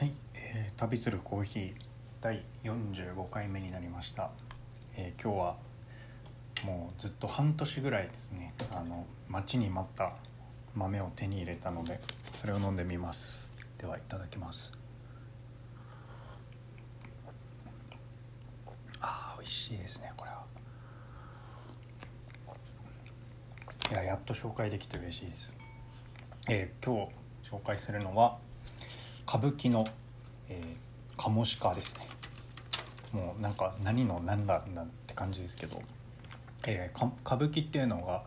はい、えー、旅するコーヒー第45回目になりました、えー今日はもうずっと半年ぐらいですね。あの待ちに待った豆を手に入れたのでそれを飲んでみます。ではいただきます。あー美味しいですねこれは。いややっと紹介できて嬉しいです。えー今日紹介するのは歌舞伎の、えー、カモシカですね。もうなんか何の何だなんって感じですけど、えー歌舞伎っていうのが、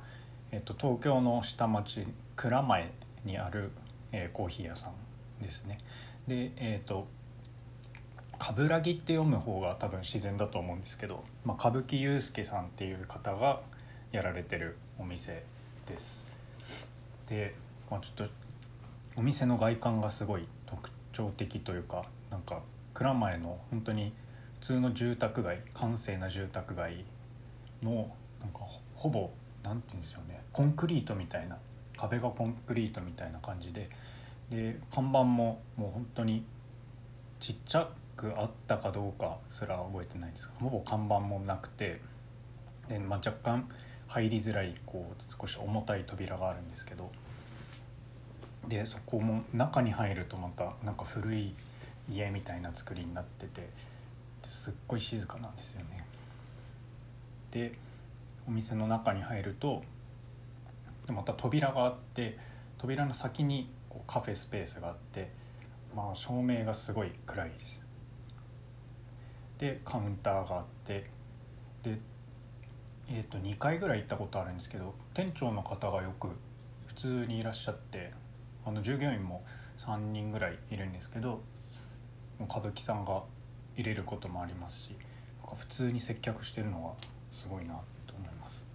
えー、と東京の下町蔵前にある、えーコーヒー屋さんですね。でえっ、と冠城って読む方が多分自然だと思うんですけど、まあ、歌舞伎祐介さんっていう方がやられてるお店です。で、まあ、ちょっとお店の外観がすごい徴的というかなんか蔵前の本当に普通の住宅街閑静な住宅街のなんかほぼなんて言うんですよねコンクリートみたいな壁がコンクリートみたいな感じでで看板ももう本当にちっちゃくあったかどうかすら覚えてないんですがほぼ看板もなくてで、まあ、若干入りづらいこう少し重たい扉があるんですけどでそこも中に入るとまたなんか古い家みたいな作りになっててすっごい静かなんですよね。でお店の中に入るとまた扉があって扉の先にこうカフェスペースがあって、まあ、照明がすごい暗いです。でカウンターがあってで、えー、と2回ぐらい行ったことあるんですけど店長の方がよく普通にいらっしゃってあの従業員も3人ぐらいいるんですけど歌舞伎さんが入れることもありますしなんか普通に接客してるのがすごいなと思います。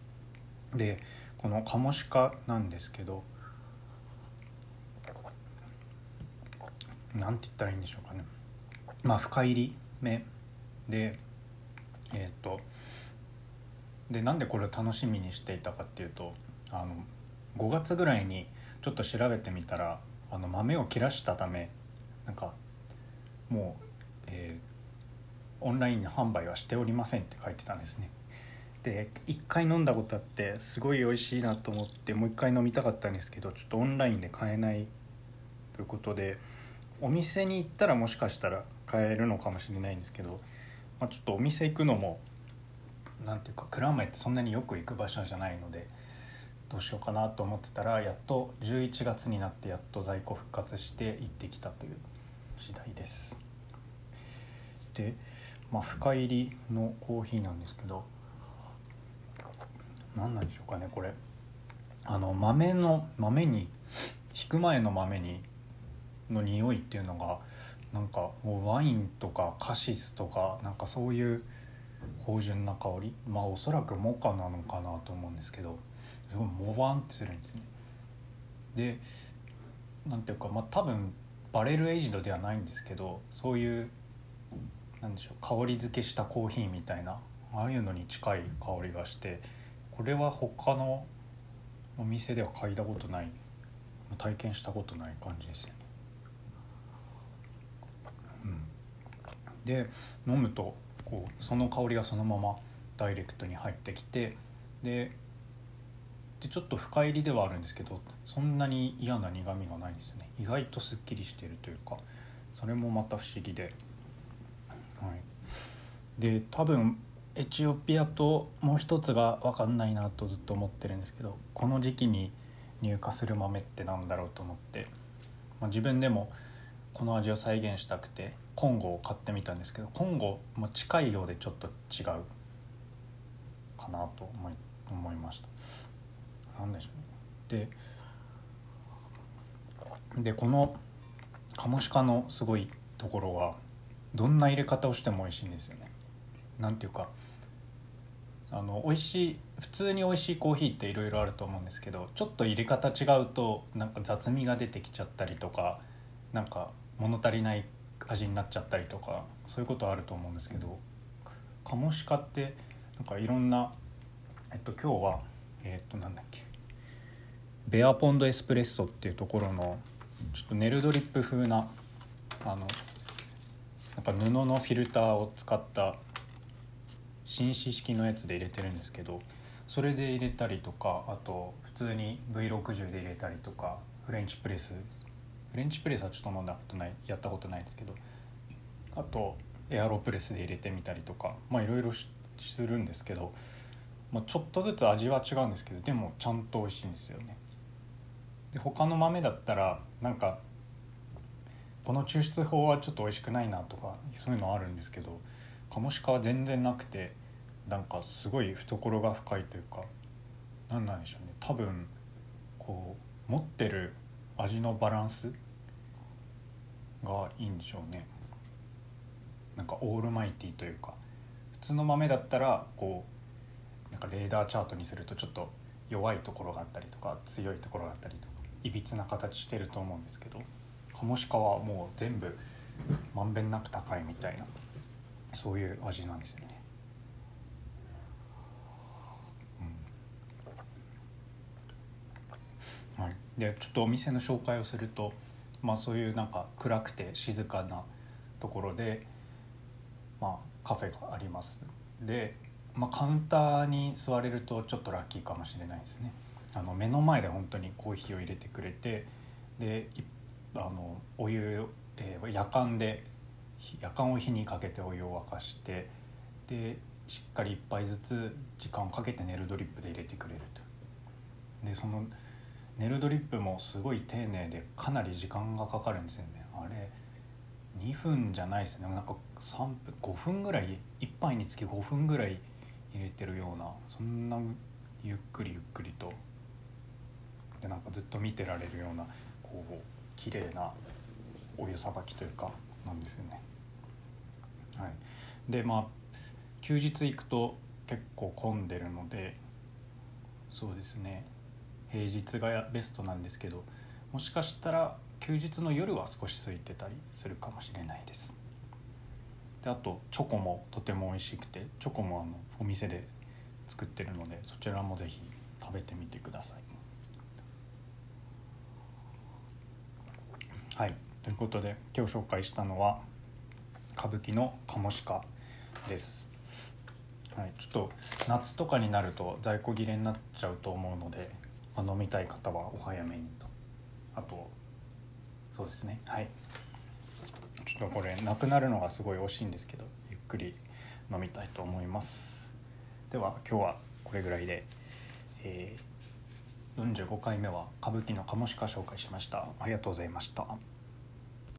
でこのカモシカなんですけどなんて言ったらいいんでしょうかねまあ深入り目でえっ、とでなんでこれを楽しみにしていたかっていうとあの5月ぐらいにちょっと調べてみたらあの豆を切らしたためなんかもう、えーオンライン販売はしておりませんって書いてたんですね。で1回飲んだことあってすごい美味しいなと思ってもう1回飲みたかったんですけどちょっとオンラインで買えないということでお店に行ったらもしかしたら買えるのかもしれないんですけど、まあ、ちょっとお店行くのもなんていうか蔵前ってそんなによく行く場所じゃないのでどうしようかなと思ってたらやっと11月になってやっと在庫復活して行ってきたという次第です。で、まあ、深入りのコーヒーなんですけど何なんでしょうかねこれあの豆の豆に引く前の豆にの匂いっていうのがなんかもうワインとかカシスとかなんかそういう芳醇な香り。まあおそらくモカなのかなと思うんですけどすごいモワンってするんですね。でなんていうかまあ多分バレルエイジドではないんですけどそういうなんでしょう香り付けしたコーヒーみたいなああいうのに近い香りがしてこれは他のお店では嗅いだことない。体験したことない感じですよね。うん、で飲むとこうその香りがそのままダイレクトに入ってきてででちょっと深入りではあるんですけどそんなに嫌な苦みがないんですよね意外とすっきりしているというかそれもまた不思議で。はい、で多分エチオピアともう一つが分かんないなとずっと思ってるんですけどこの時期に入荷する豆ってなんだろうと思って、まあ、自分でもこの味を再現したくてコンゴを買ってみたんですけどコンゴ、まあ、近いようでちょっと違うかなと思い思いました。なんでしょうねででこのカモシカのすごいところはどんな入れ方をしても美味しいんですよね。なんていうかあの美味しい普通に美味しいコーヒーっていろいろあると思うんですけどちょっと入れ方違うとなんか雑味が出てきちゃったりとかなんか物足りない味になっちゃったりとかそういうことはあると思うんですけどカモシカってなんかいろんなえっと今日はえっとなんだっけベアポンドエスプレッソっていうところのちょっとネルドリップ風なあのなんか布のフィルターを使った紳士式のやつで入れてるんですけどそれで入れたりとかあと普通に V60 で入れたりとかフレンチプレスフレンチプレスはちょっと飲んだことないやったことないですけどあとエアロプレスで入れてみたりとかまあいろいろするんですけど、まあ、ちょっとずつ味は違うんですけどでもちゃんと美味しいんですよね。で他の豆だったらなんかこの抽出法はちょっと美味しくないなとかそういうのあるんですけどカモシカは全然なくてなんかすごい懐が深いというか何なんでしょうね多分こう持ってる味のバランスがいいんでしょうねなんかオールマイティというか普通の豆だったらこうなんかレーダーチャートにするとちょっと弱いところがあったりとか強いところがあったりとかいびつな形してると思うんですけどカモシカはもう全部まんべんなく高いみたいなそういう味なんですよね。うんはい、でちょっとお店の紹介をすると、まあ、そういうなんか暗くて静かなところで、まあ、カフェがあります。で、まあ、カウンターに座れるとちょっとラッキーかもしれないですね。あの目の前で本当にコーヒーを入れてくれてであのお湯、えー、夜間で夜間を火にかけてお湯を沸かしてでしっかり1杯ずつ時間をかけてネルドリップで入れてくれると。でそのネルドリップもすごい丁寧でかなり時間がかかるんですよね。あれ2分じゃないですね。なんか3分5分ぐらい1杯につき5分ぐらい入れてるようなそんなゆっくりゆっくりと。でなんかずっと見てられるようなこう綺麗なお湯さばきというかなんですよね。はい、でまあ休日行くと結構混んでるのでそうですね。平日がベストなんですけどもしかしたら休日の夜は少し空いてたりするかもしれないです。であとチョコもとても美味しくてチョコもあのお店で作ってるのでそちらも是非食べてみてください。はい。ということで今日紹介したのは歌舞伎のカモシカです、はい、ちょっと夏とかになると在庫切れになっちゃうと思うので、まあ、飲みたい方はお早めにと。あとそうですね。はい。ちょっとこれなくなるのがすごい惜しいんですけどゆっくり飲みたいと思います。では今日はこれぐらいで、えー、45回目は歌舞伎のカモシカ紹介しました。ありがとうございました。